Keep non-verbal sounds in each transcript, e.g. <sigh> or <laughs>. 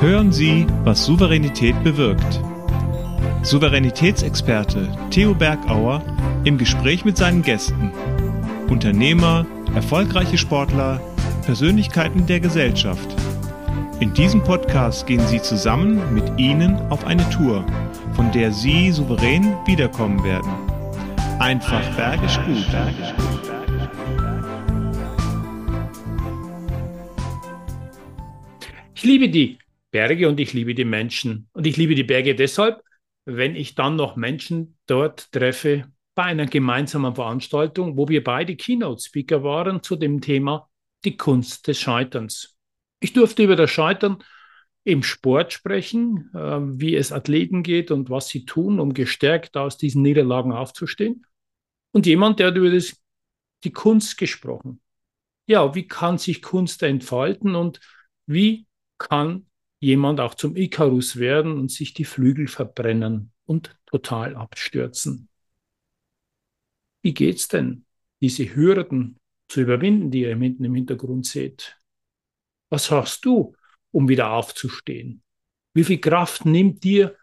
Hören Sie, was Souveränität bewirkt. Souveränitätsexperte Theo Bergauer im Gespräch mit seinen Gästen. Unternehmer, erfolgreiche Sportler, Persönlichkeiten der Gesellschaft. In diesem Podcast gehen Sie zusammen mit Ihnen auf eine Tour, von der Sie souverän wiederkommen werden. Einfach bergisch gut. Ich liebe die Berge und ich liebe die Menschen. Und ich liebe die Berge deshalb, wenn ich dann noch Menschen dort treffe bei einer gemeinsamen Veranstaltung, wo wir beide Keynote-Speaker waren zu dem Thema die Kunst des Scheiterns. Ich durfte über das Scheitern im Sport sprechen, äh, wie es Athleten geht und was sie tun, um gestärkt aus diesen Niederlagen aufzustehen. Und jemand, der hat über das, die Kunst gesprochen. Ja, wie kann sich Kunst entfalten und wie kann jemand auch zum Ikarus werden und sich die Flügel verbrennen und total abstürzen. Wie geht's denn, diese Hürden zu überwinden, die ihr hinten im Hintergrund seht? Was hast du, um wieder aufzustehen? Wie viel Kraft nimmt dir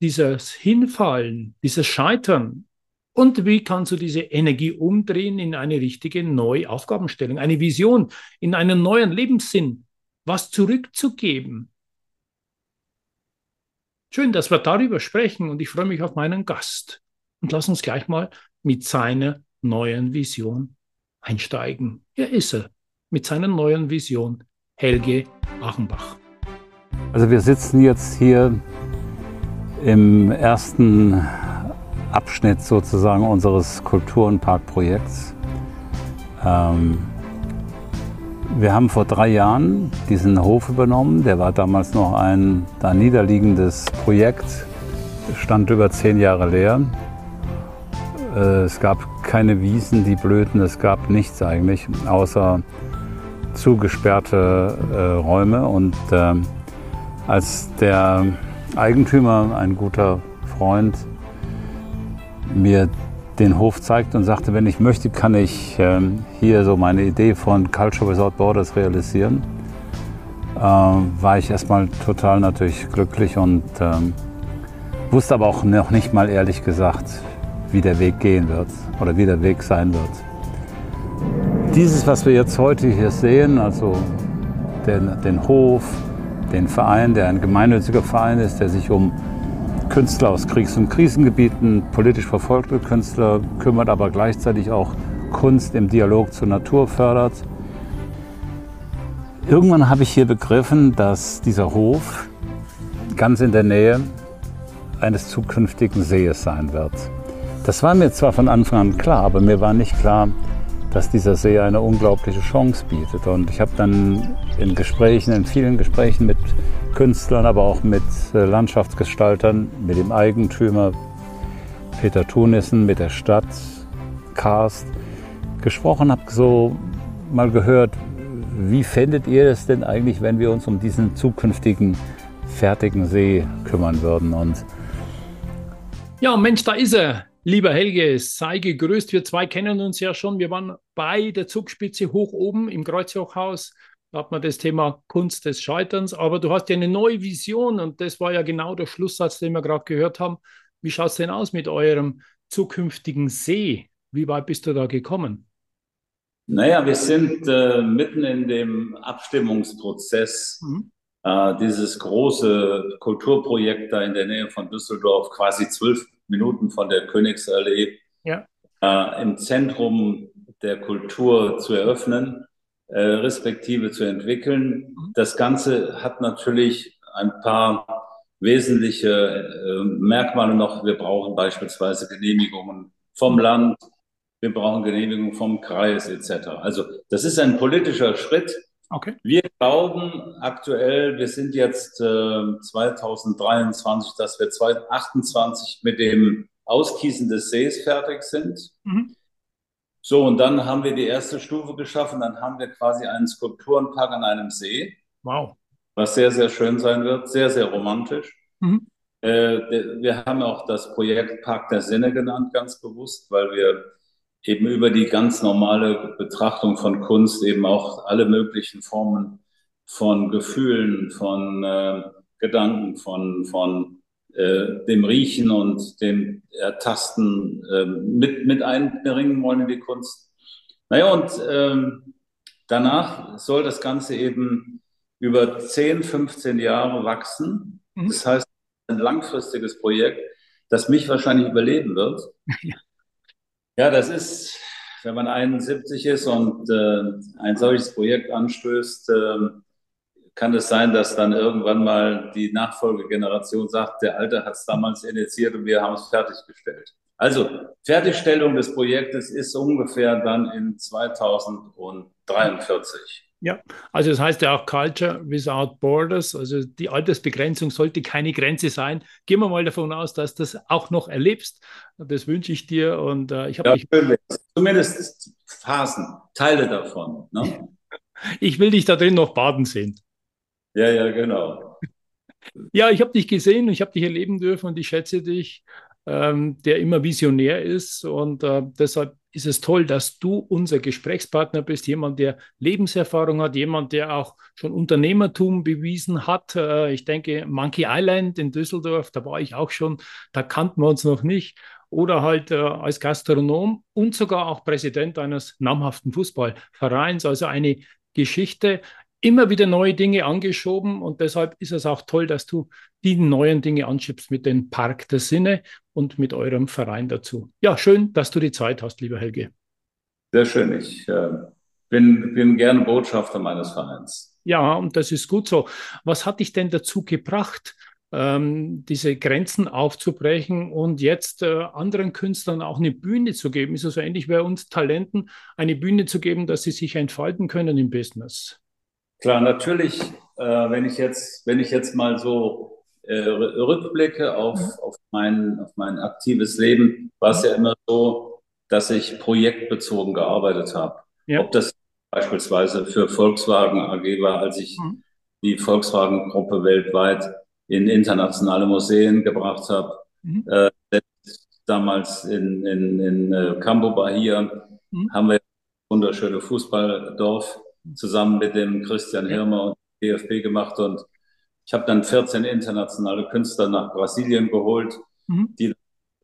dieses Hinfallen, dieses Scheitern? Und wie kannst du diese Energie umdrehen in eine richtige neue Aufgabenstellung, eine Vision, in einen neuen Lebenssinn, was zurückzugeben, Schön, dass wir darüber sprechen und ich freue mich auf meinen Gast. Und lass uns gleich mal mit seiner neuen Vision einsteigen. Hier ist er mit seiner neuen Vision, Helge Achenbach. Also wir sitzen jetzt hier im ersten Abschnitt sozusagen unseres Kultur- und Parkprojekts. Ähm, wir haben vor drei Jahren diesen Hof übernommen. Der war damals noch ein da niederliegendes Projekt, stand über zehn Jahre leer. Äh, es gab keine Wiesen, die blöden, es gab nichts eigentlich, außer zugesperrte äh, Räume. Und äh, als der Eigentümer, ein guter Freund, mir den Hof zeigt und sagte, wenn ich möchte, kann ich ähm, hier so meine Idee von Culture Without Borders realisieren. Ähm, war ich erstmal total natürlich glücklich und ähm, wusste aber auch noch nicht mal ehrlich gesagt, wie der Weg gehen wird oder wie der Weg sein wird. Dieses, was wir jetzt heute hier sehen, also den, den Hof, den Verein, der ein gemeinnütziger Verein ist, der sich um Künstler aus Kriegs- und Krisengebieten, politisch verfolgte Künstler, kümmert aber gleichzeitig auch Kunst im Dialog zur Natur fördert. Irgendwann habe ich hier begriffen, dass dieser Hof ganz in der Nähe eines zukünftigen Sees sein wird. Das war mir zwar von Anfang an klar, aber mir war nicht klar, dass dieser See eine unglaubliche Chance bietet. Und ich habe dann in Gesprächen, in vielen Gesprächen mit Künstlern, aber auch mit äh, Landschaftsgestaltern, mit dem Eigentümer Peter Tunissen, mit der Stadt Karst gesprochen, habe so mal gehört, wie fändet ihr es denn eigentlich, wenn wir uns um diesen zukünftigen fertigen See kümmern würden? Und ja, Mensch, da ist er. Lieber Helge, sei gegrüßt. Wir zwei kennen uns ja schon. Wir waren bei der Zugspitze hoch oben im Kreuzhochhaus da hat man das Thema Kunst des Scheiterns, aber du hast ja eine neue Vision und das war ja genau der Schlusssatz, den wir gerade gehört haben. Wie schaut es denn aus mit eurem zukünftigen See? Wie weit bist du da gekommen? Naja, wir sind äh, mitten in dem Abstimmungsprozess. Mhm. Äh, dieses große Kulturprojekt da in der Nähe von Düsseldorf, quasi zwölf Minuten von der Königsallee, ja. äh, im Zentrum der Kultur zu eröffnen äh, respektive zu entwickeln. Mhm. Das Ganze hat natürlich ein paar wesentliche äh, Merkmale noch. Wir brauchen beispielsweise Genehmigungen vom Land, wir brauchen Genehmigungen vom Kreis etc. Also das ist ein politischer Schritt. Okay. Wir glauben aktuell, wir sind jetzt äh, 2023, dass wir 2028 mit dem Auskießen des Sees fertig sind. Mhm. So, und dann haben wir die erste Stufe geschaffen. Dann haben wir quasi einen Skulpturenpark an einem See. Wow. Was sehr, sehr schön sein wird. Sehr, sehr romantisch. Mhm. Äh, wir haben auch das Projekt Park der Sinne genannt, ganz bewusst, weil wir eben über die ganz normale Betrachtung von Kunst eben auch alle möglichen Formen von Gefühlen, von äh, Gedanken, von, von äh, dem Riechen und dem Ertasten äh, mit, mit einbringen wollen in die Kunst. Naja, und ähm, danach soll das Ganze eben über 10, 15 Jahre wachsen. Mhm. Das heißt, ein langfristiges Projekt, das mich wahrscheinlich überleben wird. <laughs> Ja, ja das ist, wenn man 71 ist und äh, ein solches Projekt anstößt, äh, kann es sein, dass dann irgendwann mal die Nachfolgegeneration sagt, der Alte hat es damals initiiert und wir haben es fertiggestellt. Also Fertigstellung des Projektes ist ungefähr dann in 2043. Ja, also das heißt ja auch Culture without Borders, also die Altersbegrenzung sollte keine Grenze sein. Gehen wir mal davon aus, dass du das auch noch erlebst. Das wünsche ich dir und äh, ich habe ja, dich. Zumindest Phasen, Teile davon. Ne? Ich will dich da drin noch baden sehen. Ja, ja, genau. Ja, ich habe dich gesehen, ich habe dich erleben dürfen und ich schätze dich, ähm, der immer visionär ist. Und äh, deshalb ist es toll, dass du unser Gesprächspartner bist, jemand, der Lebenserfahrung hat, jemand, der auch schon Unternehmertum bewiesen hat. Äh, ich denke, Monkey Island in Düsseldorf, da war ich auch schon, da kannten wir uns noch nicht. Oder halt äh, als Gastronom und sogar auch Präsident eines namhaften Fußballvereins. Also eine Geschichte, immer wieder neue Dinge angeschoben und deshalb ist es auch toll, dass du die neuen Dinge anschiebst mit dem Park der Sinne und mit eurem Verein dazu. Ja, schön, dass du die Zeit hast, lieber Helge. Sehr schön. Ich äh, bin, bin gerne Botschafter meines Vereins. Ja, und das ist gut so. Was hat dich denn dazu gebracht, ähm, diese Grenzen aufzubrechen und jetzt äh, anderen Künstlern auch eine Bühne zu geben? Ist es so ähnlich wie uns Talenten, eine Bühne zu geben, dass sie sich entfalten können im Business? Klar, natürlich, äh, wenn ich jetzt, wenn ich jetzt mal so äh, rückblicke auf, mhm. auf, mein, auf mein aktives Leben, war es ja immer so, dass ich projektbezogen gearbeitet habe. Ja. Ob das beispielsweise für Volkswagen AG war, als ich mhm. die Volkswagen-Gruppe weltweit in internationale Museen gebracht habe. Mhm. Äh, damals in, in, in äh, Campo Bahia mhm. haben wir wunderschöne Fußballdorf zusammen mit dem Christian Hirmer und DFB gemacht und ich habe dann 14 internationale Künstler nach Brasilien geholt, mhm. die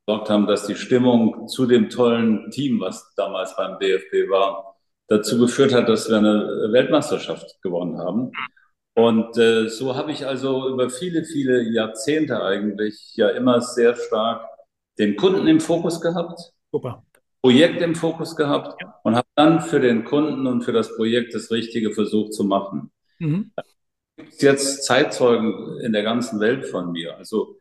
gesorgt haben, dass die Stimmung zu dem tollen Team, was damals beim DFB war, dazu geführt hat, dass wir eine Weltmeisterschaft gewonnen haben. Und äh, so habe ich also über viele, viele Jahrzehnte eigentlich ja immer sehr stark den Kunden im Fokus gehabt. Super. Projekt im Fokus gehabt ja. und habe dann für den Kunden und für das Projekt das Richtige versucht zu machen. Mhm. Es gibt jetzt Zeitzeugen in der ganzen Welt von mir. Also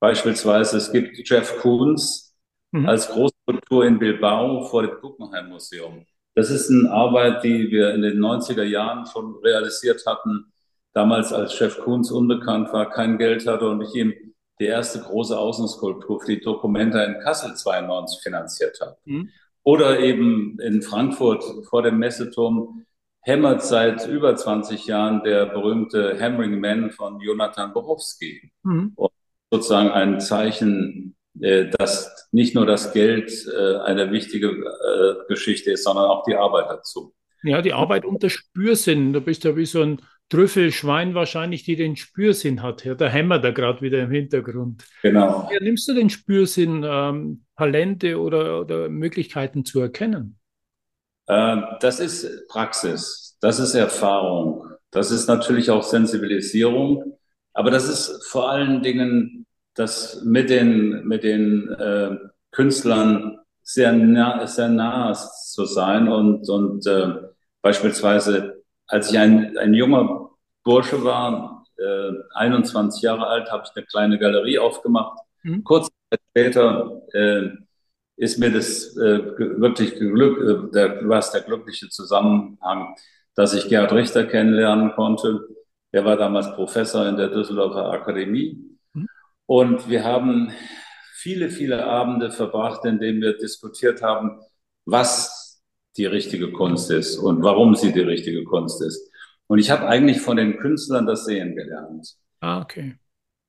beispielsweise, es gibt Jeff Koons mhm. als Großkultur in Bilbao vor dem Guggenheim Museum. Das ist eine Arbeit, die wir in den 90er Jahren schon realisiert hatten. Damals, als Chef Koons unbekannt war, kein Geld hatte und ich ihm die erste große Außenskulptur für die Documenta in Kassel 92 finanziert habe. Mhm. Oder eben in Frankfurt vor dem Messeturm hämmert seit über 20 Jahren der berühmte Hammering Man von Jonathan Borowski. Mhm. Und sozusagen ein Zeichen, äh, dass nicht nur das Geld äh, eine wichtige äh, Geschichte ist, sondern auch die Arbeit dazu. Ja, die Arbeit und der Spürsinn. Du bist ja wie so ein Trüffelschwein wahrscheinlich, die den Spürsinn hat. Ja, der hämmert da gerade wieder im Hintergrund. Genau. Ja, nimmst du den Spürsinn, ähm, Talente oder, oder, Möglichkeiten zu erkennen? Äh, das ist Praxis, das ist Erfahrung, das ist natürlich auch Sensibilisierung, aber das ist vor allen Dingen das mit den, mit den äh, Künstlern sehr nah, sehr nah zu sein und, und äh, beispielsweise als ich ein, ein junger Bursche war, äh, 21 Jahre alt, habe ich eine kleine Galerie aufgemacht. Mhm. Kurz später äh, ist mir das äh, wirklich Glück, äh, der, was der glückliche Zusammenhang, dass ich Gerhard Richter kennenlernen konnte. Er war damals Professor in der Düsseldorfer Akademie. Mhm. Und wir haben viele, viele Abende verbracht, in denen wir diskutiert haben, was die richtige Kunst ist und warum sie die richtige Kunst ist. Und ich habe eigentlich von den Künstlern das Sehen gelernt. Ah, okay.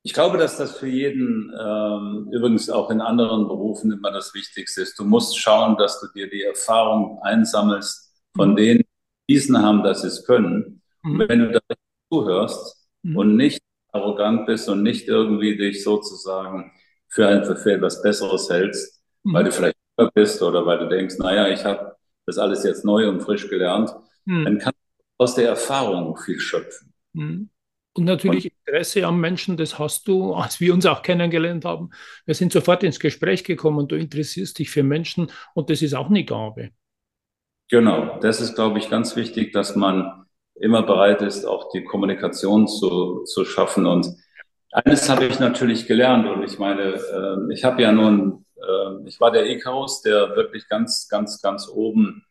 Ich glaube, dass das für jeden, ähm, übrigens auch in anderen Berufen immer das Wichtigste ist. Du musst schauen, dass du dir die Erfahrung einsammelst von mhm. denen, die diesen haben, dass sie es können. Mhm. Wenn du das zuhörst mhm. und nicht arrogant bist und nicht irgendwie dich sozusagen für, ein, für etwas Besseres hältst, mhm. weil du vielleicht bist oder weil du denkst, naja, ich habe das alles jetzt neu und frisch gelernt, mhm. dann kannst du aus der Erfahrung viel schöpfen. Und natürlich Interesse am Menschen, das hast du, <laughs> als wir uns auch kennengelernt haben. Wir sind sofort ins Gespräch gekommen und du interessierst dich für Menschen und das ist auch eine Gabe. Genau, das ist, glaube ich, ganz wichtig, dass man immer bereit ist, auch die Kommunikation zu, zu schaffen. Und eines habe ich natürlich gelernt und ich meine, äh, ich habe ja nun, äh, ich war der Icarus, der wirklich ganz, ganz, ganz oben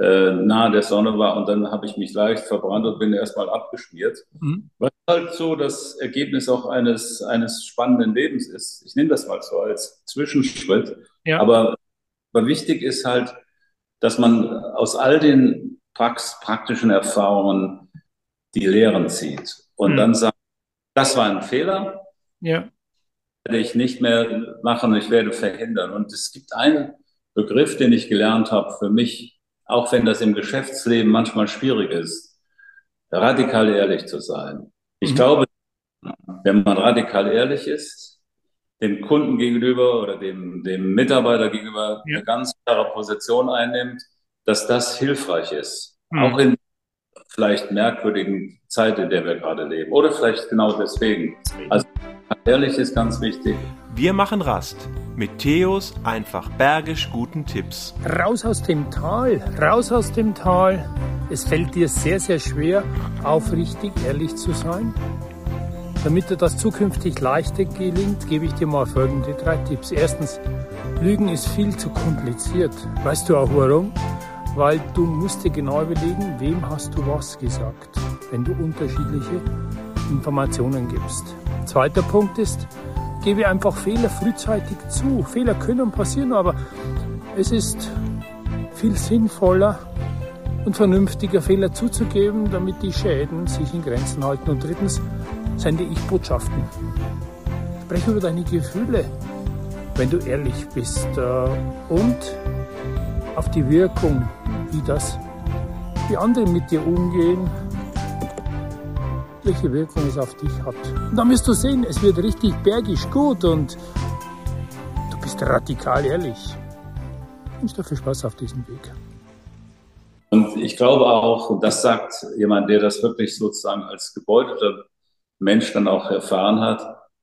äh, nahe der Sonne war und dann habe ich mich leicht verbrannt und bin erstmal abgeschmiert. Mhm. Was halt so das Ergebnis auch eines, eines spannenden Lebens ist. Ich nehme das mal so als Zwischenschritt. Ja. Aber, aber wichtig ist halt, dass man aus all den Prax praktischen Erfahrungen die Lehren zieht und mhm. dann sagt, das war ein Fehler. Ja. Werde ich nicht mehr machen, ich werde verhindern. Und es gibt einen Begriff, den ich gelernt habe für mich, auch wenn das im Geschäftsleben manchmal schwierig ist, radikal ehrlich zu sein. Ich mhm. glaube, wenn man radikal ehrlich ist, dem Kunden gegenüber oder dem, dem Mitarbeiter gegenüber ja. eine ganz klare Position einnimmt, dass das hilfreich ist. Mhm. Auch in vielleicht merkwürdigen Zeit, in der wir gerade leben. Oder vielleicht genau deswegen. Also ehrlich ist ganz wichtig. Wir machen Rast mit Theos einfach bergisch guten Tipps. Raus aus dem Tal, raus aus dem Tal. Es fällt dir sehr, sehr schwer, aufrichtig ehrlich zu sein. Damit dir das zukünftig leichter gelingt, gebe ich dir mal folgende drei Tipps. Erstens, Lügen ist viel zu kompliziert. Weißt du auch warum? Weil du musst dir genau überlegen, wem hast du was gesagt, wenn du unterschiedliche Informationen gibst. Zweiter Punkt ist, gebe einfach Fehler frühzeitig zu. Fehler können passieren, aber es ist viel sinnvoller und vernünftiger, Fehler zuzugeben, damit die Schäden sich in Grenzen halten. Und drittens, sende ich Botschaften. Spreche über deine Gefühle, wenn du ehrlich bist. Äh, und auf die Wirkung, wie das, wie andere mit dir umgehen, welche Wirkung es auf dich hat. Und dann wirst du sehen, es wird richtig bergisch gut und du bist radikal ehrlich. Ich wünsche dir viel Spaß auf diesem Weg. Und ich glaube auch, und das sagt jemand, der das wirklich sozusagen als gebeuteter Mensch dann auch erfahren hat,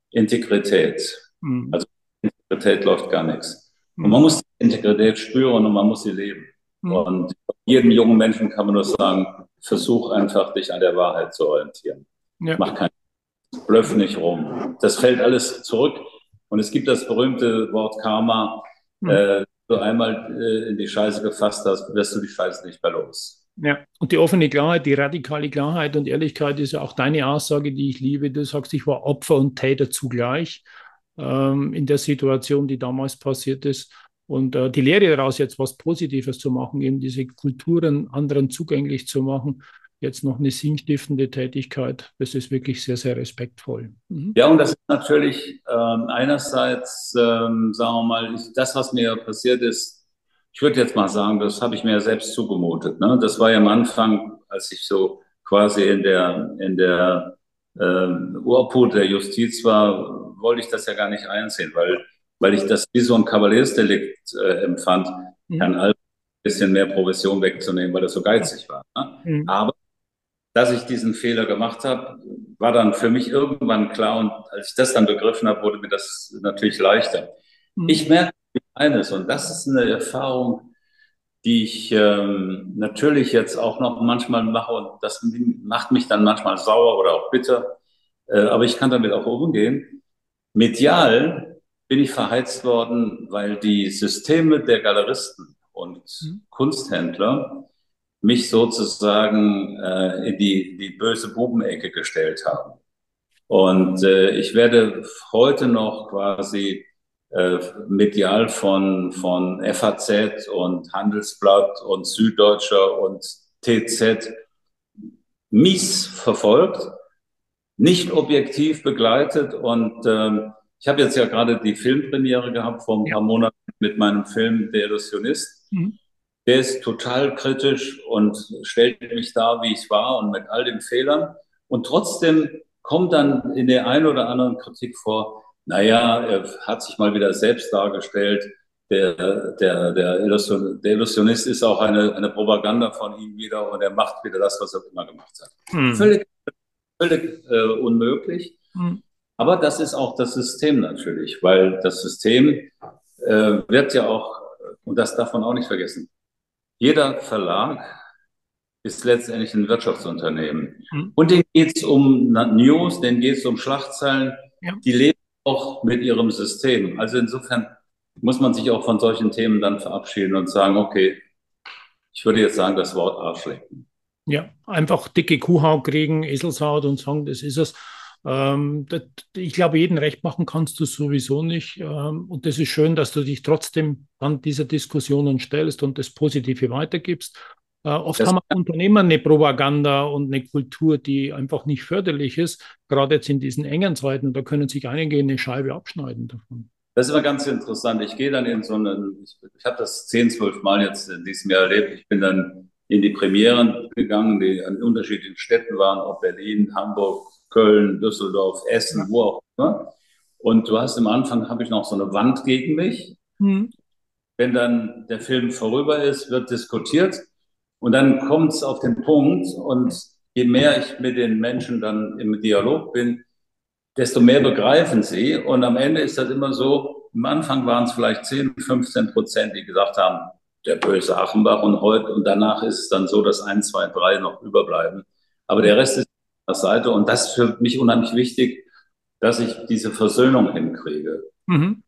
Integrität. Mhm. Also Integrität läuft gar nichts. Und man muss die Integrität spüren und man muss sie leben. Mhm. Und jedem jungen Menschen kann man nur sagen, versuch einfach, dich an der Wahrheit zu orientieren. Ja. Mach keinen Bluff nicht rum. Das fällt alles zurück. Und es gibt das berühmte Wort Karma. Mhm. Äh, du einmal äh, in die Scheiße gefasst hast, wirst du die Scheiße nicht mehr los. Ja, und die offene Klarheit, die radikale Klarheit und Ehrlichkeit ist ja auch deine Aussage, die ich liebe. Du sagst, ich war Opfer und Täter zugleich ähm, in der Situation, die damals passiert ist. Und äh, die Lehre daraus, jetzt was Positives zu machen, eben diese Kulturen anderen zugänglich zu machen, jetzt noch eine sinnstiftende Tätigkeit. Das ist wirklich sehr, sehr respektvoll. Mhm. Ja, und das ist natürlich ähm, einerseits, ähm, sagen wir mal, das, was mir passiert ist, ich würde jetzt mal sagen, das habe ich mir selbst zugemutet. Ne? Das war ja am Anfang, als ich so quasi in der, in der äh, Urput der Justiz war, wollte ich das ja gar nicht einsehen, weil, weil ich das wie so ein Kavaliersdelikt äh, empfand, mhm. Herrn Albert ein bisschen mehr Provision wegzunehmen, weil er so geizig war. Ne? Mhm. Aber dass ich diesen Fehler gemacht habe, war dann für mich irgendwann klar. Und als ich das dann begriffen habe, wurde mir das natürlich leichter. Mhm. Ich merke eines, und das ist eine Erfahrung, die ich ähm, natürlich jetzt auch noch manchmal mache, und das macht mich dann manchmal sauer oder auch bitter, äh, aber ich kann damit auch umgehen. Medial bin ich verheizt worden, weil die Systeme der Galeristen und mhm. Kunsthändler mich sozusagen äh, in die, die böse Bubenecke gestellt haben. Und äh, ich werde heute noch quasi äh, medial von, von FAZ und Handelsblatt und Süddeutscher und TZ mies verfolgt, nicht objektiv begleitet. Und ähm, ich habe jetzt ja gerade die Filmpremiere gehabt vor ein paar Monaten mit meinem Film Der Illusionist. Mhm der ist total kritisch und stellt mich da, wie ich war und mit all den Fehlern. Und trotzdem kommt dann in der einen oder anderen Kritik vor, naja, er hat sich mal wieder selbst dargestellt. Der, der, der, Illusion, der Illusionist ist auch eine, eine Propaganda von ihm wieder und er macht wieder das, was er immer gemacht hat. Hm. Völlig, völlig äh, unmöglich. Hm. Aber das ist auch das System natürlich, weil das System äh, wird ja auch, und das darf man auch nicht vergessen, jeder Verlag ist letztendlich ein Wirtschaftsunternehmen. Mhm. Und denen geht es um News, denen geht es um Schlagzeilen, ja. die leben auch mit ihrem System. Also insofern muss man sich auch von solchen Themen dann verabschieden und sagen, okay, ich würde jetzt sagen, das Wort Arschlecken. Ja, einfach dicke Kuhhaut kriegen, Eselshaut und sagen, das ist es. Ähm, das, ich glaube, jeden recht machen kannst du sowieso nicht. Ähm, und das ist schön, dass du dich trotzdem an dieser Diskussionen stellst und das Positive weitergibst. Äh, oft das haben Unternehmer eine Propaganda und eine Kultur, die einfach nicht förderlich ist, gerade jetzt in diesen engen Zeiten. Da können sich einige eine Scheibe abschneiden davon. Das ist immer ganz interessant. Ich gehe dann in so einen, ich, ich habe das zehn, zwölf Mal jetzt in diesem Jahr erlebt. Ich bin dann in die Premieren gegangen, die an unterschiedlichen Städten waren, ob Berlin, Hamburg, Köln, Düsseldorf, Essen, wo auch immer. Und du hast am Anfang, habe ich noch so eine Wand gegen mich. Mhm. Wenn dann der Film vorüber ist, wird diskutiert und dann kommt es auf den Punkt und je mehr ich mit den Menschen dann im Dialog bin, desto mehr begreifen sie. Und am Ende ist das immer so, am Anfang waren es vielleicht 10, 15 Prozent, die gesagt haben, der böse Achenbach und heute, und danach ist es dann so, dass ein, zwei, drei noch überbleiben. Aber der Rest ist Seite und das ist für mich unheimlich wichtig, dass ich diese Versöhnung hinkriege. Mhm.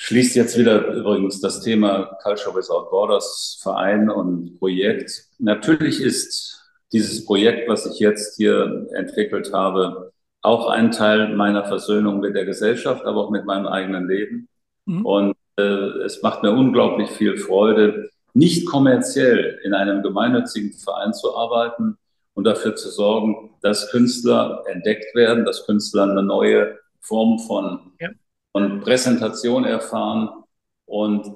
Schließt jetzt wieder übrigens das Thema Culture Without Borders Verein und Projekt. Natürlich ist dieses Projekt, was ich jetzt hier entwickelt habe, auch ein Teil meiner Versöhnung mit der Gesellschaft, aber auch mit meinem eigenen Leben. Mhm. Und äh, es macht mir unglaublich viel Freude, nicht kommerziell in einem gemeinnützigen Verein zu arbeiten, und dafür zu sorgen, dass Künstler entdeckt werden, dass Künstler eine neue Form von, ja. von Präsentation erfahren. Und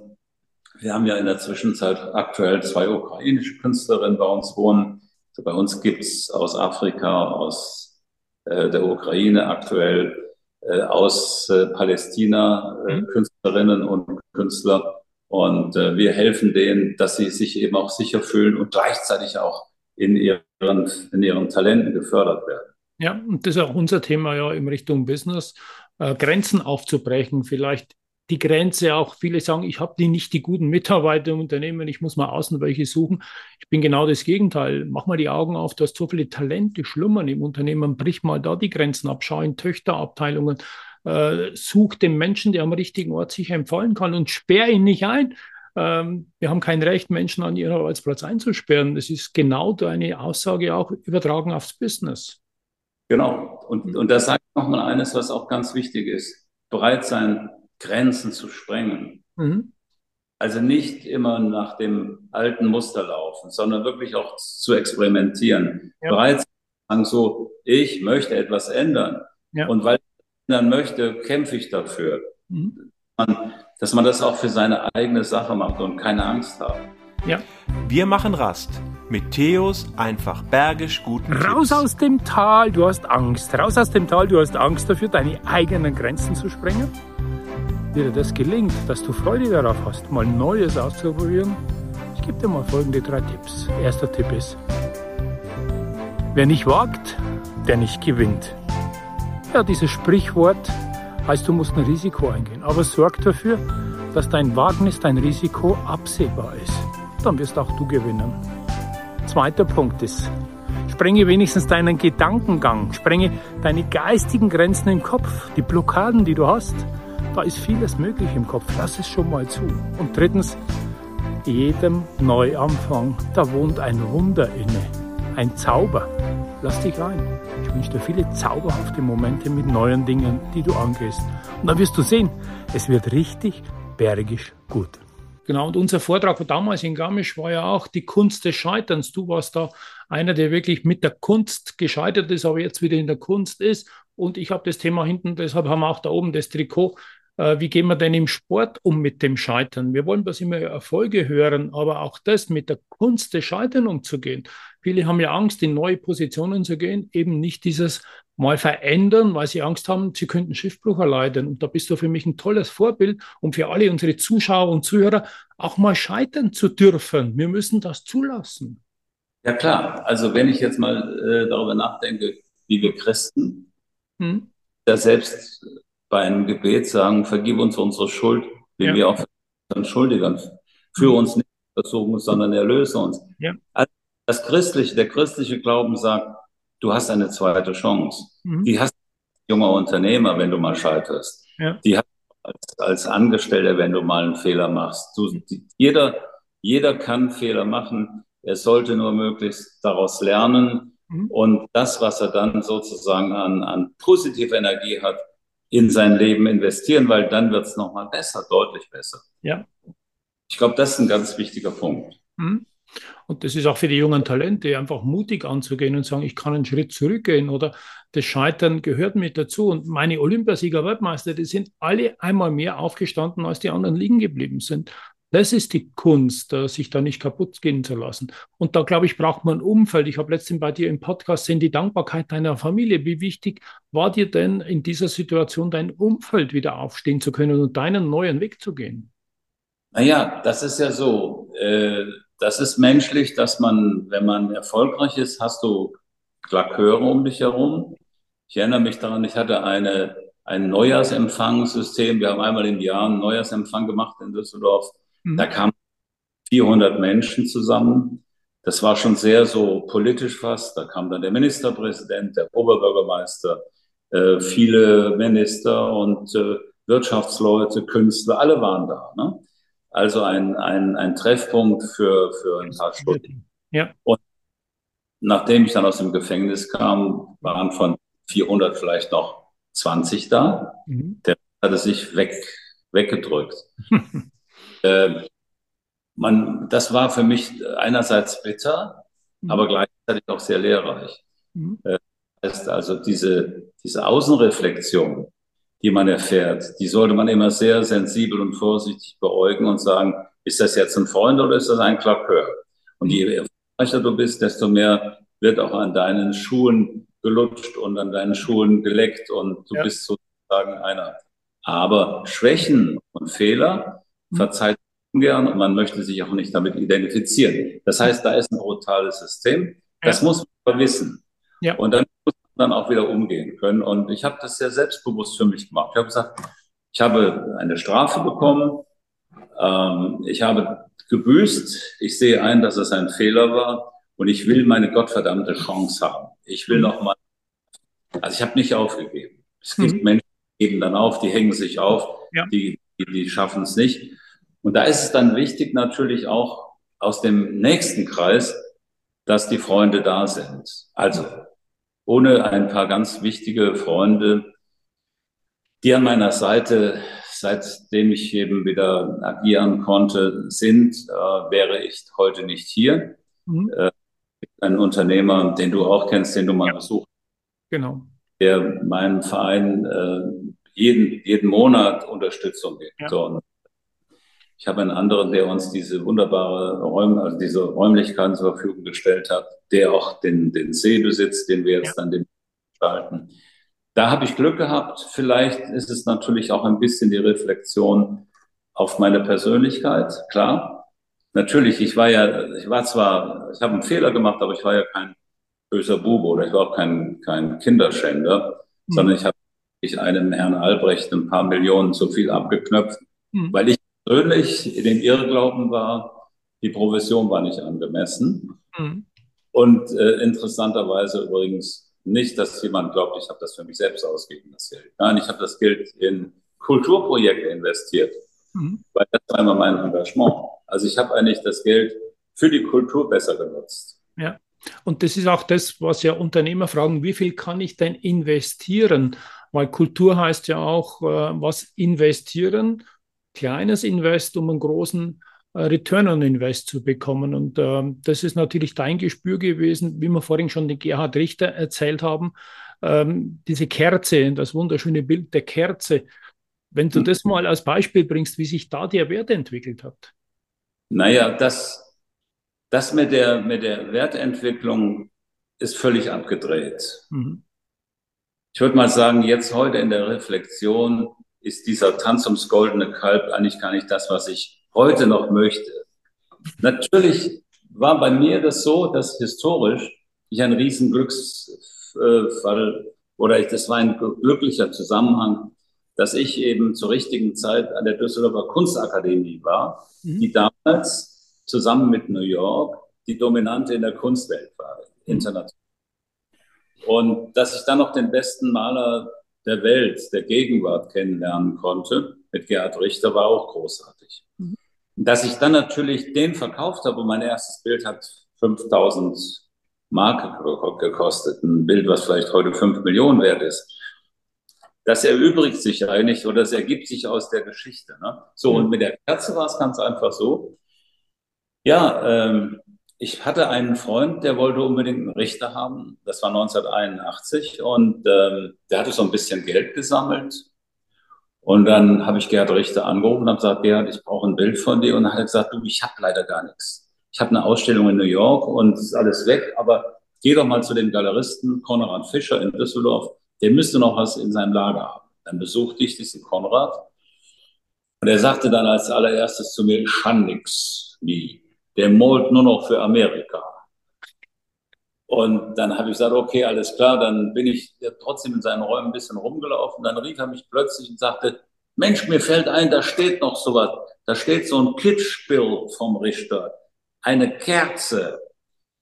wir haben ja in der Zwischenzeit aktuell zwei ukrainische Künstlerinnen bei uns wohnen. Also bei uns gibt's aus Afrika, aus äh, der Ukraine aktuell, äh, aus äh, Palästina äh, mhm. Künstlerinnen und Künstler. Und äh, wir helfen denen, dass sie sich eben auch sicher fühlen und gleichzeitig auch in ihren, in ihren Talenten gefördert werden. Ja, und das ist auch unser Thema ja in Richtung Business, äh, Grenzen aufzubrechen, vielleicht die Grenze auch, viele sagen, ich habe die nicht die guten Mitarbeiter im Unternehmen, ich muss mal außen welche suchen. Ich bin genau das Gegenteil. Mach mal die Augen auf, du hast so viele Talente schlummern im Unternehmen, brich mal da die Grenzen ab, schau in Töchterabteilungen, äh, such den Menschen, der am richtigen Ort sich empfallen kann und sperr ihn nicht ein. Ähm, wir haben kein Recht, Menschen an ihren Arbeitsplatz einzusperren. Das ist genau deine Aussage auch übertragen aufs Business. Genau. Und, und da sage ich nochmal eines, was auch ganz wichtig ist. Bereit sein, Grenzen zu sprengen. Mhm. Also nicht immer nach dem alten Muster laufen, sondern wirklich auch zu experimentieren. Ja. Bereit sein, sagen so, ich möchte etwas ändern. Ja. Und weil ich ändern möchte, kämpfe ich dafür. Mhm. Man, dass man das auch für seine eigene Sache macht und keine Angst hat. Ja. Wir machen Rast mit Theos einfach bergisch guten Raus Tipps. aus dem Tal, du hast Angst. Raus aus dem Tal, du hast Angst dafür, deine eigenen Grenzen zu sprengen. Wie dir das gelingt, dass du Freude darauf hast, mal Neues auszuprobieren, ich gebe dir mal folgende drei Tipps. Erster Tipp ist, wer nicht wagt, der nicht gewinnt. Ja, dieses Sprichwort heißt, du musst ein Risiko eingehen. Aber sorg dafür, dass dein Wagnis, dein Risiko absehbar ist. Dann wirst auch du gewinnen. Zweiter Punkt ist, sprenge wenigstens deinen Gedankengang, sprenge deine geistigen Grenzen im Kopf, die Blockaden, die du hast. Da ist vieles möglich im Kopf. Lass es schon mal zu. Und drittens, jedem Neuanfang, da wohnt ein Wunder inne, ein Zauber. Lass dich ein. Ich wünsche dir viele zauberhafte Momente mit neuen Dingen, die du angehst. Und dann wirst du sehen, es wird richtig bergisch gut. Genau, und unser Vortrag von damals in Garmisch war ja auch die Kunst des Scheiterns. Du warst da einer, der wirklich mit der Kunst gescheitert ist, aber jetzt wieder in der Kunst ist. Und ich habe das Thema hinten, deshalb haben wir auch da oben das Trikot wie gehen wir denn im Sport um mit dem Scheitern? Wir wollen bloß immer Erfolge hören, aber auch das mit der Kunst des Scheitern umzugehen. Viele haben ja Angst, in neue Positionen zu gehen, eben nicht dieses mal verändern, weil sie Angst haben, sie könnten Schiffbruch erleiden. Und da bist du für mich ein tolles Vorbild, um für alle unsere Zuschauer und Zuhörer auch mal scheitern zu dürfen. Wir müssen das zulassen. Ja klar, also wenn ich jetzt mal äh, darüber nachdenke, wie wir Christen hm? da selbst bei einem Gebet sagen, vergib uns unsere Schuld, wie ja. wir auch unseren Schuldigern. Führe uns nicht versuchen, sondern erlöse uns. Ja. Also das christliche, der christliche Glauben sagt, du hast eine zweite Chance. Mhm. Die hast du als junger Unternehmer, wenn du mal scheiterst. Ja. Die hast du als, als Angestellter, wenn du mal einen Fehler machst. Du, die, jeder, jeder kann Fehler machen. Er sollte nur möglichst daraus lernen mhm. und das, was er dann sozusagen an, an positiver Energie hat, in sein Leben investieren, weil dann wird es nochmal besser, deutlich besser. Ja. Ich glaube, das ist ein ganz wichtiger Punkt. Mhm. Und das ist auch für die jungen Talente, einfach mutig anzugehen und sagen, ich kann einen Schritt zurückgehen oder das Scheitern gehört mit dazu. Und meine Olympiasieger Weltmeister, die sind alle einmal mehr aufgestanden, als die anderen liegen geblieben sind. Das ist die Kunst, sich da nicht kaputt gehen zu lassen. Und da, glaube ich, braucht man ein Umfeld. Ich habe letztens bei dir im Podcast gesehen, die Dankbarkeit deiner Familie. Wie wichtig war dir denn in dieser Situation dein Umfeld wieder aufstehen zu können und deinen neuen Weg zu gehen? Naja, das ist ja so. Äh, das ist menschlich, dass man, wenn man erfolgreich ist, hast du Klaköre um dich herum. Ich erinnere mich daran, ich hatte eine, ein Neujahrsempfangssystem. Wir haben einmal im Jahr einen Neujahrsempfang gemacht in Düsseldorf. Mhm. Da kamen 400 Menschen zusammen. Das war schon sehr so politisch fast. Da kam dann der Ministerpräsident, der Oberbürgermeister, äh, viele Minister und äh, Wirtschaftsleute, Künstler, alle waren da. Ne? Also ein, ein, ein Treffpunkt für, für ein paar Stunden. Ja. Und nachdem ich dann aus dem Gefängnis kam, waren von 400 vielleicht noch 20 da. Mhm. Der hatte sich weg, weggedrückt. <laughs> äh, man, das war für mich einerseits bitter, mhm. aber gleichzeitig auch sehr lehrreich. Mhm. Äh, heißt also diese, diese Außenreflexion, die man erfährt, die sollte man immer sehr sensibel und vorsichtig beäugen und sagen, ist das jetzt ein Freund oder ist das ein Klapphör? Und je erfolgreicher du bist, desto mehr wird auch an deinen Schuhen gelutscht und an deinen Schuhen geleckt und du ja. bist sozusagen einer. Aber Schwächen und Fehler mhm. Verzeiht ungern und man möchte sich auch nicht damit identifizieren. Das heißt, da ist ein brutales System. Das ja. muss man wissen. Ja. Und dann muss dann auch wieder umgehen können. Und ich habe das sehr selbstbewusst für mich gemacht. Ich habe gesagt, ich habe eine Strafe bekommen, ähm, ich habe gebüßt, ich sehe ein, dass es ein Fehler war und ich will meine gottverdammte Chance haben. Ich will noch mal, also ich habe nicht aufgegeben. Es gibt mhm. Menschen, die geben dann auf, die hängen sich auf, ja. die, die, die schaffen es nicht. Und da ist es dann wichtig natürlich auch aus dem nächsten Kreis, dass die Freunde da sind. Also ohne ein paar ganz wichtige Freunde, die an meiner Seite, seitdem ich eben wieder agieren konnte, sind, äh, wäre ich heute nicht hier. Mhm. Äh, ein Unternehmer, den du auch kennst, den du mal ja. besucht. Genau. Der meinen Verein äh, jeden, jeden Monat Unterstützung gibt. Ja. So, ich habe einen anderen, der uns diese wunderbare Räume, also diese Räumlichkeiten zur Verfügung gestellt hat, der auch den, den See besitzt, den wir jetzt ja. dann gestalten. Da habe ich Glück gehabt. Vielleicht ist es natürlich auch ein bisschen die Reflexion auf meine Persönlichkeit. Klar. Natürlich, ich war ja, ich war zwar, ich habe einen Fehler gemacht, aber ich war ja kein böser Bube oder ich war auch kein, kein Kinderschänder, mhm. sondern ich habe ich einem Herrn Albrecht ein paar Millionen zu viel abgeknöpft, mhm. weil ich persönlich in dem Irrglauben war, die Provision war nicht angemessen. Mhm. Und äh, interessanterweise übrigens nicht, dass jemand glaubt, ich habe das für mich selbst ausgegeben, das Geld. Nein, ich habe das Geld in Kulturprojekte investiert, mhm. weil das war immer mein Engagement. Also ich habe eigentlich das Geld für die Kultur besser genutzt. Ja. Und das ist auch das, was ja Unternehmer fragen, wie viel kann ich denn investieren? Weil Kultur heißt ja auch, äh, was investieren kleines Invest, um einen großen äh, Return on Invest zu bekommen. Und ähm, das ist natürlich dein Gespür gewesen, wie wir vorhin schon den Gerhard Richter erzählt haben. Ähm, diese Kerze, das wunderschöne Bild der Kerze. Wenn du das mal als Beispiel bringst, wie sich da der Wert entwickelt hat. Naja, das, das mit, der, mit der Wertentwicklung ist völlig abgedreht. Mhm. Ich würde mal sagen, jetzt heute in der Reflexion ist dieser Tanz ums goldene Kalb eigentlich gar nicht das, was ich heute noch möchte. Natürlich war bei mir das so, dass historisch ich einen riesen Glücksfall oder ich, das war ein glücklicher Zusammenhang, dass ich eben zur richtigen Zeit an der Düsseldorfer Kunstakademie war, mhm. die damals zusammen mit New York die dominante in der Kunstwelt war, mhm. international. Und dass ich dann noch den besten Maler der Welt, der Gegenwart kennenlernen konnte, mit Gerhard Richter, war auch großartig. Mhm. Dass ich dann natürlich den verkauft habe und mein erstes Bild hat 5000 Mark gekostet, ein Bild, was vielleicht heute 5 Millionen wert ist. Das erübrigt sich eigentlich oder das ergibt sich aus der Geschichte. Ne? So, und mit der Kerze war es ganz einfach so. Ja, ähm, ich hatte einen Freund, der wollte unbedingt einen Richter haben. Das war 1981 und ähm, der hatte so ein bisschen Geld gesammelt. Und dann habe ich Gerhard Richter angerufen und habe gesagt, Gerhard, ich brauche ein Bild von dir. Und dann hat er gesagt, du, ich habe leider gar nichts. Ich habe eine Ausstellung in New York und es ist alles weg, aber geh doch mal zu dem Galeristen Konrad Fischer in Düsseldorf. Der müsste noch was in seinem Lager haben. Dann besuchte ich diesen Konrad und er sagte dann als allererstes zu mir, Schandix, wie, der malt nur noch für Amerika. Und dann habe ich gesagt, okay, alles klar, dann bin ich trotzdem in seinen Räumen ein bisschen rumgelaufen. Dann rief er mich plötzlich und sagte, Mensch, mir fällt ein, da steht noch sowas. Da steht so ein Kitschbild vom Richter eine Kerze.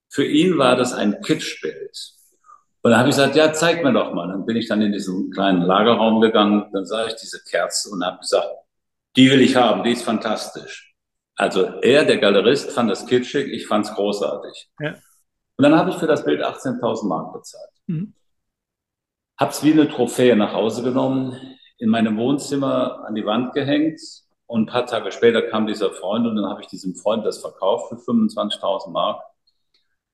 Für ihn war das ein Kitschbild. Und dann habe ich gesagt, ja, zeig mir doch mal. Dann bin ich dann in diesen kleinen Lagerraum gegangen, dann sah ich diese Kerze und habe gesagt, die will ich haben, die ist fantastisch. Also er, der Galerist, fand das kitschig, ich fand es großartig. Ja. Und dann habe ich für das Bild 18.000 Mark bezahlt. Mhm. Hab's wie eine Trophäe nach Hause genommen, in meinem Wohnzimmer an die Wand gehängt und ein paar Tage später kam dieser Freund und dann habe ich diesem Freund das verkauft für 25.000 Mark.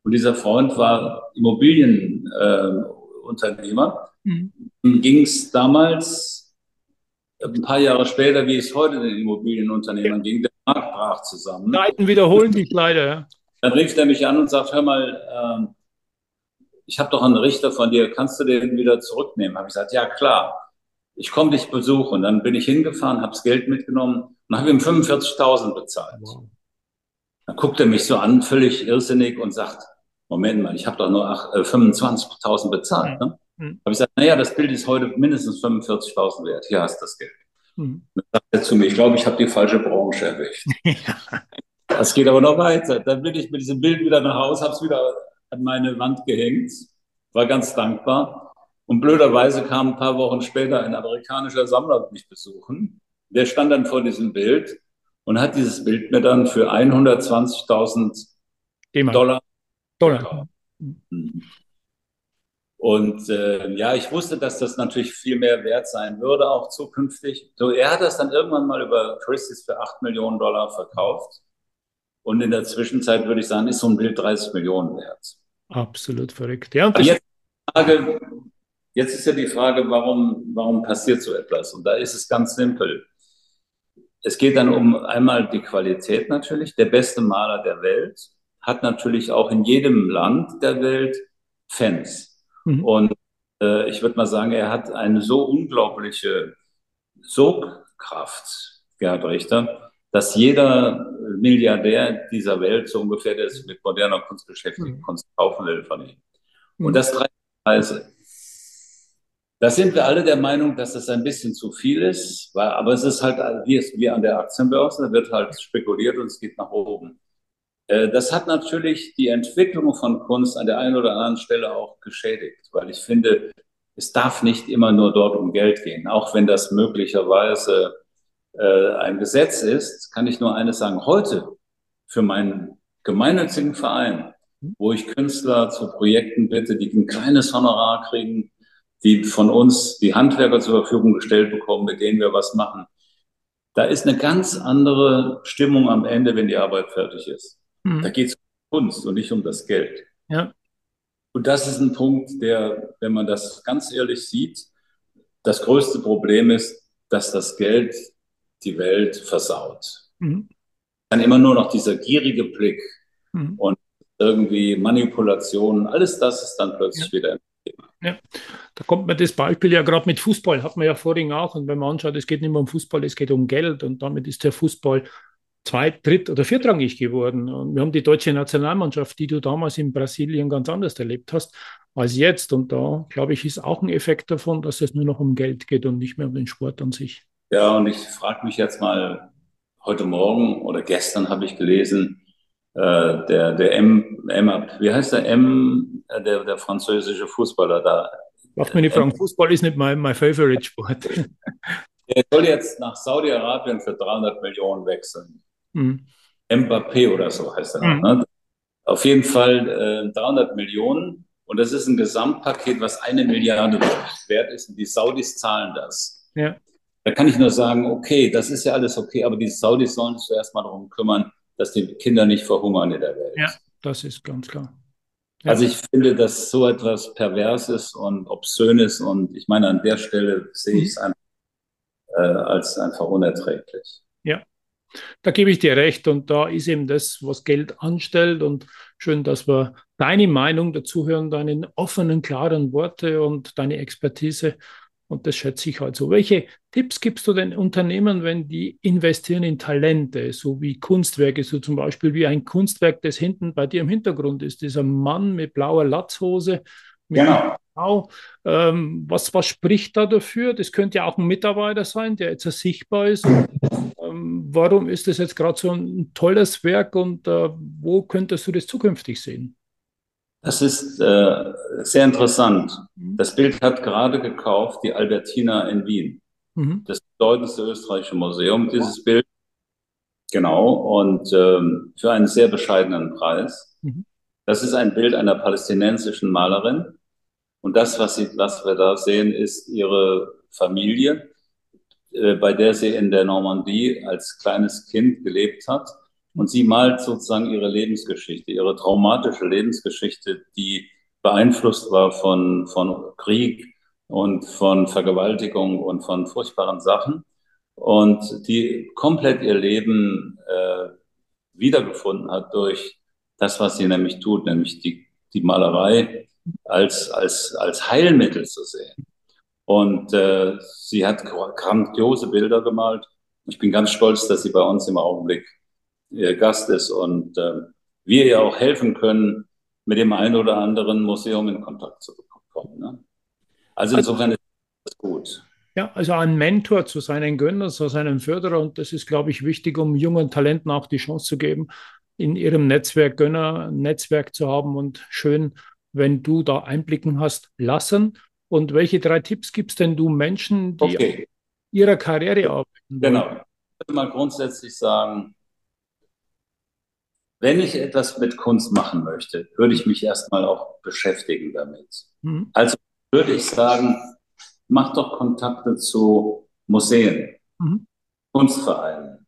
Und dieser Freund war Immobilienunternehmer. Äh, mhm. Ging es damals, ein paar Jahre später, wie es heute den Immobilienunternehmern ging, brach zusammen. Zeiten wiederholen sich leider. Dann rief er mich an und sagt, hör mal, äh, ich habe doch einen Richter von dir, kannst du den wieder zurücknehmen? Habe ich gesagt, ja klar ich komme dich besuchen. Dann bin ich hingefahren, habe das Geld mitgenommen und habe ihm 45.000 bezahlt. Wow. Dann guckt er mich so an, völlig irrsinnig und sagt, Moment mal, ich habe doch nur äh, 25.000 bezahlt. Ne? Mhm. Habe ich gesagt, naja, das Bild ist heute mindestens 45.000 wert. Hier hast du das Geld. Mhm. Dann sagt er zu mir, ich glaube, ich habe die falsche Branche erwischt. <laughs> Das geht aber noch weiter. Dann bin ich mit diesem Bild wieder nach Hause, habe es wieder an meine Wand gehängt, war ganz dankbar und blöderweise kam ein paar Wochen später ein amerikanischer Sammler mich besuchen. Der stand dann vor diesem Bild und hat dieses Bild mir dann für 120.000 Dollar. Dollar. Mhm. Und äh, ja, ich wusste, dass das natürlich viel mehr wert sein würde, auch zukünftig. So, er hat das dann irgendwann mal über Christie's für 8 Millionen Dollar verkauft. Und in der Zwischenzeit würde ich sagen, ist so ein Bild 30 Millionen wert. Absolut verrückt. Ja, und jetzt Frage, Jetzt ist ja die Frage, warum, warum passiert so etwas? Und da ist es ganz simpel. Es geht dann um einmal die Qualität natürlich. Der beste Maler der Welt hat natürlich auch in jedem Land der Welt Fans. Mhm. Und äh, ich würde mal sagen, er hat eine so unglaubliche Sogkraft, Gerhard Richter, dass jeder Milliardär dieser Welt so ungefähr, der sich mit moderner Kunst beschäftigt, mhm. Kunst kaufen will von ihm. Und das drei Preise. Da sind wir alle der Meinung, dass das ein bisschen zu viel ist, weil, aber es ist halt wie, es, wie an der Aktienbörse, da wird halt spekuliert und es geht nach oben. Äh, das hat natürlich die Entwicklung von Kunst an der einen oder anderen Stelle auch geschädigt, weil ich finde, es darf nicht immer nur dort um Geld gehen, auch wenn das möglicherweise äh, ein Gesetz ist, kann ich nur eines sagen. Heute für meinen gemeinnützigen Verein, wo ich Künstler zu Projekten bitte, die ein kleines Honorar kriegen, die von uns die Handwerker zur Verfügung gestellt bekommen, mit denen wir was machen. Da ist eine ganz andere Stimmung am Ende, wenn die Arbeit fertig ist. Mhm. Da geht es um Kunst und nicht um das Geld. Ja. Und das ist ein Punkt, der, wenn man das ganz ehrlich sieht, das größte Problem ist, dass das Geld die Welt versaut. Mhm. Dann immer nur noch dieser gierige Blick mhm. und irgendwie Manipulationen, alles das ist dann plötzlich ja. wieder ein Thema. Ja, da kommt mir das Beispiel ja gerade mit Fußball, hat man ja vorhin auch. Und wenn man anschaut, es geht nicht mehr um Fußball, es geht um Geld und damit ist der Fußball zweit-, dritt- oder viertrangig geworden. Und wir haben die deutsche Nationalmannschaft, die du damals in Brasilien ganz anders erlebt hast als jetzt. Und da, glaube ich, ist auch ein Effekt davon, dass es nur noch um Geld geht und nicht mehr um den Sport an sich. Ja, und ich frage mich jetzt mal, heute Morgen oder gestern habe ich gelesen, äh, der, der M, M, wie heißt der M, äh, der, der französische Fußballer da? Macht mir nicht fragen, Fußball ist nicht mein, mein Favorite Sport. <laughs> Der soll jetzt nach Saudi-Arabien für 300 Millionen wechseln. Mhm. Mbappé oder so heißt er. Mhm. Ne? Auf jeden Fall äh, 300 Millionen. Und das ist ein Gesamtpaket, was eine Milliarde wert ist. Und die Saudis zahlen das. Ja. Da kann ich nur sagen, okay, das ist ja alles okay, aber die Saudis sollen sich zuerst mal darum kümmern, dass die Kinder nicht verhungern in der Welt. Ja, das ist ganz klar. Ja. Also ich finde, dass so etwas Perverses und Obszönes und ich meine, an der Stelle sehe ich es mhm. einfach, äh, als einfach unerträglich. Ja, da gebe ich dir recht und da ist eben das, was Geld anstellt und schön, dass wir deine Meinung dazu hören, deine offenen, klaren Worte und deine Expertise und das schätze ich halt so. Welche Tipps gibst du den Unternehmen, wenn die investieren in Talente, so wie Kunstwerke, so zum Beispiel wie ein Kunstwerk, das hinten bei dir im Hintergrund ist, dieser Mann mit blauer Latzhose, mit genau. Blau. Ähm, was, was spricht da dafür? Das könnte ja auch ein Mitarbeiter sein, der jetzt sichtbar ist. Ähm, warum ist das jetzt gerade so ein tolles Werk und äh, wo könntest du das zukünftig sehen? Das ist äh, sehr interessant. Mhm. Das Bild hat gerade gekauft die Albertina in Wien. Mhm. Das bedeutendste österreichische Museum, dieses Bild. Genau, und ähm, für einen sehr bescheidenen Preis. Mhm. Das ist ein Bild einer palästinensischen Malerin. Und das, was, sie, was wir da sehen, ist ihre Familie, äh, bei der sie in der Normandie als kleines Kind gelebt hat. Und sie malt sozusagen ihre Lebensgeschichte, ihre traumatische Lebensgeschichte, die beeinflusst war von, von Krieg und von Vergewaltigung und von furchtbaren Sachen und die komplett ihr Leben äh, wiedergefunden hat durch das, was sie nämlich tut, nämlich die, die Malerei als, als, als Heilmittel zu sehen. Und äh, sie hat grandiose Bilder gemalt. Ich bin ganz stolz, dass sie bei uns im Augenblick Gast ist und äh, wir ihr auch helfen können, mit dem einen oder anderen Museum in Kontakt zu bekommen. Ne? Also, also insofern ist das gut. Ja, also ein Mentor zu seinen Gönnern, zu seinem Förderer und das ist, glaube ich, wichtig, um jungen Talenten auch die Chance zu geben, in ihrem Netzwerk Gönner, Netzwerk zu haben und schön, wenn du da Einblicken hast, lassen. Und welche drei Tipps gibst denn du Menschen, die okay. ihrer Karriere arbeiten wollen? Genau. Ich würde mal grundsätzlich sagen, wenn ich etwas mit Kunst machen möchte, würde ich mich erstmal auch beschäftigen damit. Mhm. Also würde ich sagen, mach doch Kontakte zu Museen, mhm. Kunstvereinen,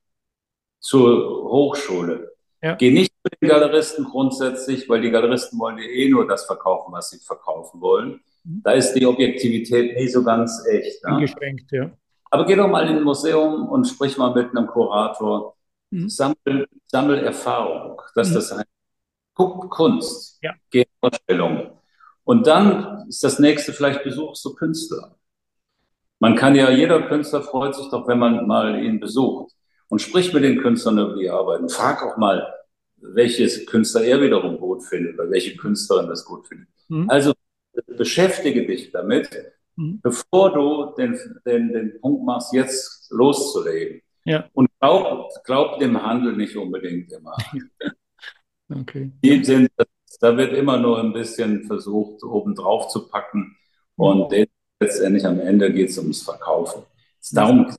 zur Hochschule. Ja. Geh nicht zu den Galeristen grundsätzlich, weil die Galeristen wollen dir eh nur das verkaufen, was sie verkaufen wollen. Da ist die Objektivität nie so ganz echt. Ne? Eingeschränkt, ja. Aber geh doch mal in ein Museum und sprich mal mit einem Kurator Mhm. Sammel, sammel Erfahrung, dass mhm. das ein Guck Kunst, ja. geh Ausstellungen. Und dann ist das nächste, vielleicht besuchst du Künstler. Man kann ja, jeder Künstler freut sich doch, wenn man mal ihn besucht und spricht mit den Künstlern über die Arbeit und frag auch mal, welches Künstler er wiederum gut findet oder welche Künstlerin das gut findet. Mhm. Also beschäftige dich damit, mhm. bevor du den, den, den Punkt machst, jetzt loszulegen. Ja. Und glaub, glaub dem Handel nicht unbedingt immer. <laughs> okay. Die sind, da wird immer nur ein bisschen versucht, oben drauf zu packen. Und mhm. letztendlich am Ende geht es ums Verkaufen. Darum,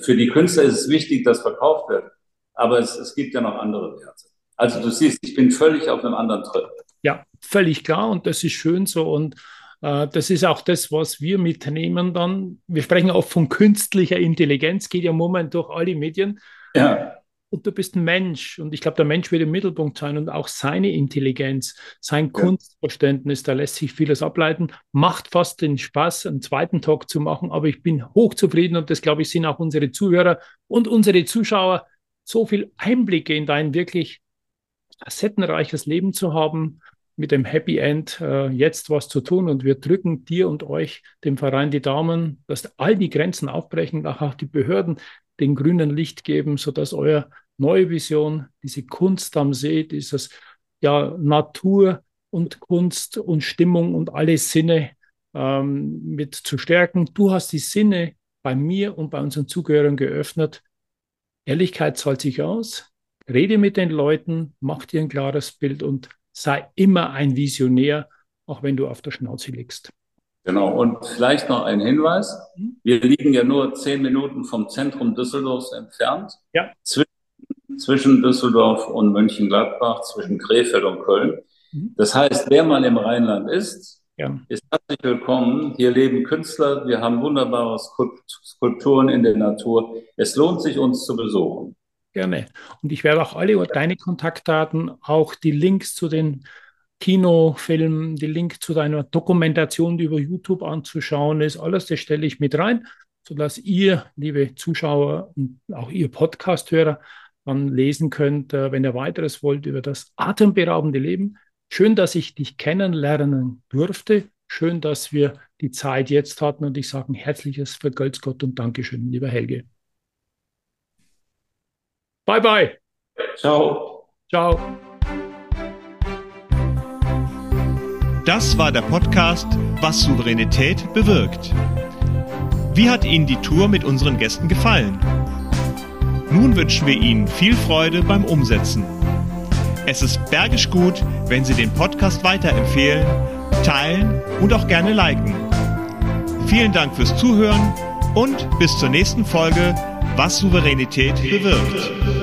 für die Künstler ist es wichtig, dass verkauft wird. Aber es, es gibt ja noch andere Werte. Also du siehst, ich bin völlig auf einem anderen Trip. Ja, völlig klar und das ist schön so. Und äh, das ist auch das, was wir mitnehmen dann. Wir sprechen auch von künstlicher Intelligenz, geht ja im Moment durch alle Medien. Ja. und du bist ein Mensch. Und ich glaube, der Mensch wird im Mittelpunkt sein und auch seine Intelligenz, sein ja. Kunstverständnis, da lässt sich vieles ableiten. Macht fast den Spaß, einen zweiten Talk zu machen, aber ich bin hochzufrieden und das, glaube ich, sind auch unsere Zuhörer und unsere Zuschauer, so viel Einblicke in dein wirklich facettenreiches Leben zu haben, mit dem Happy End äh, jetzt was zu tun. Und wir drücken dir und euch, dem Verein, die Daumen, dass all die Grenzen aufbrechen, auch die Behörden den grünen Licht geben, sodass eure neue Vision, diese Kunst am See, dieses ja, Natur und Kunst und Stimmung und alle Sinne ähm, mit zu stärken. Du hast die Sinne bei mir und bei unseren Zugehörigen geöffnet. Ehrlichkeit zahlt sich aus. Rede mit den Leuten, mach dir ein klares Bild und sei immer ein Visionär, auch wenn du auf der Schnauze liegst. Genau, und vielleicht noch ein Hinweis. Mhm. Wir liegen ja nur zehn Minuten vom Zentrum Düsseldorfs entfernt. Ja. Zwischen, zwischen Düsseldorf und Mönchengladbach, zwischen Krefeld und Köln. Mhm. Das heißt, wer mal im Rheinland ist, ja. ist herzlich willkommen. Hier leben Künstler, wir haben wunderbare Skulpturen in der Natur. Es lohnt sich, uns zu besuchen. Gerne. Und ich werde auch alle deine Kontaktdaten, auch die Links zu den Kinofilm, die Link zu deiner Dokumentation, die über YouTube anzuschauen ist, alles das stelle ich mit rein, sodass ihr, liebe Zuschauer und auch ihr Podcast-Hörer, dann lesen könnt, äh, wenn ihr weiteres wollt, über das atemberaubende Leben. Schön, dass ich dich kennenlernen durfte. Schön, dass wir die Zeit jetzt hatten und ich sage ein herzliches Vergelt's Gott und Dankeschön, lieber Helge. Bye, bye. Ciao. Ciao. Das war der Podcast Was Souveränität bewirkt. Wie hat Ihnen die Tour mit unseren Gästen gefallen? Nun wünschen wir Ihnen viel Freude beim Umsetzen. Es ist bergisch gut, wenn Sie den Podcast weiterempfehlen, teilen und auch gerne liken. Vielen Dank fürs Zuhören und bis zur nächsten Folge Was Souveränität bewirkt.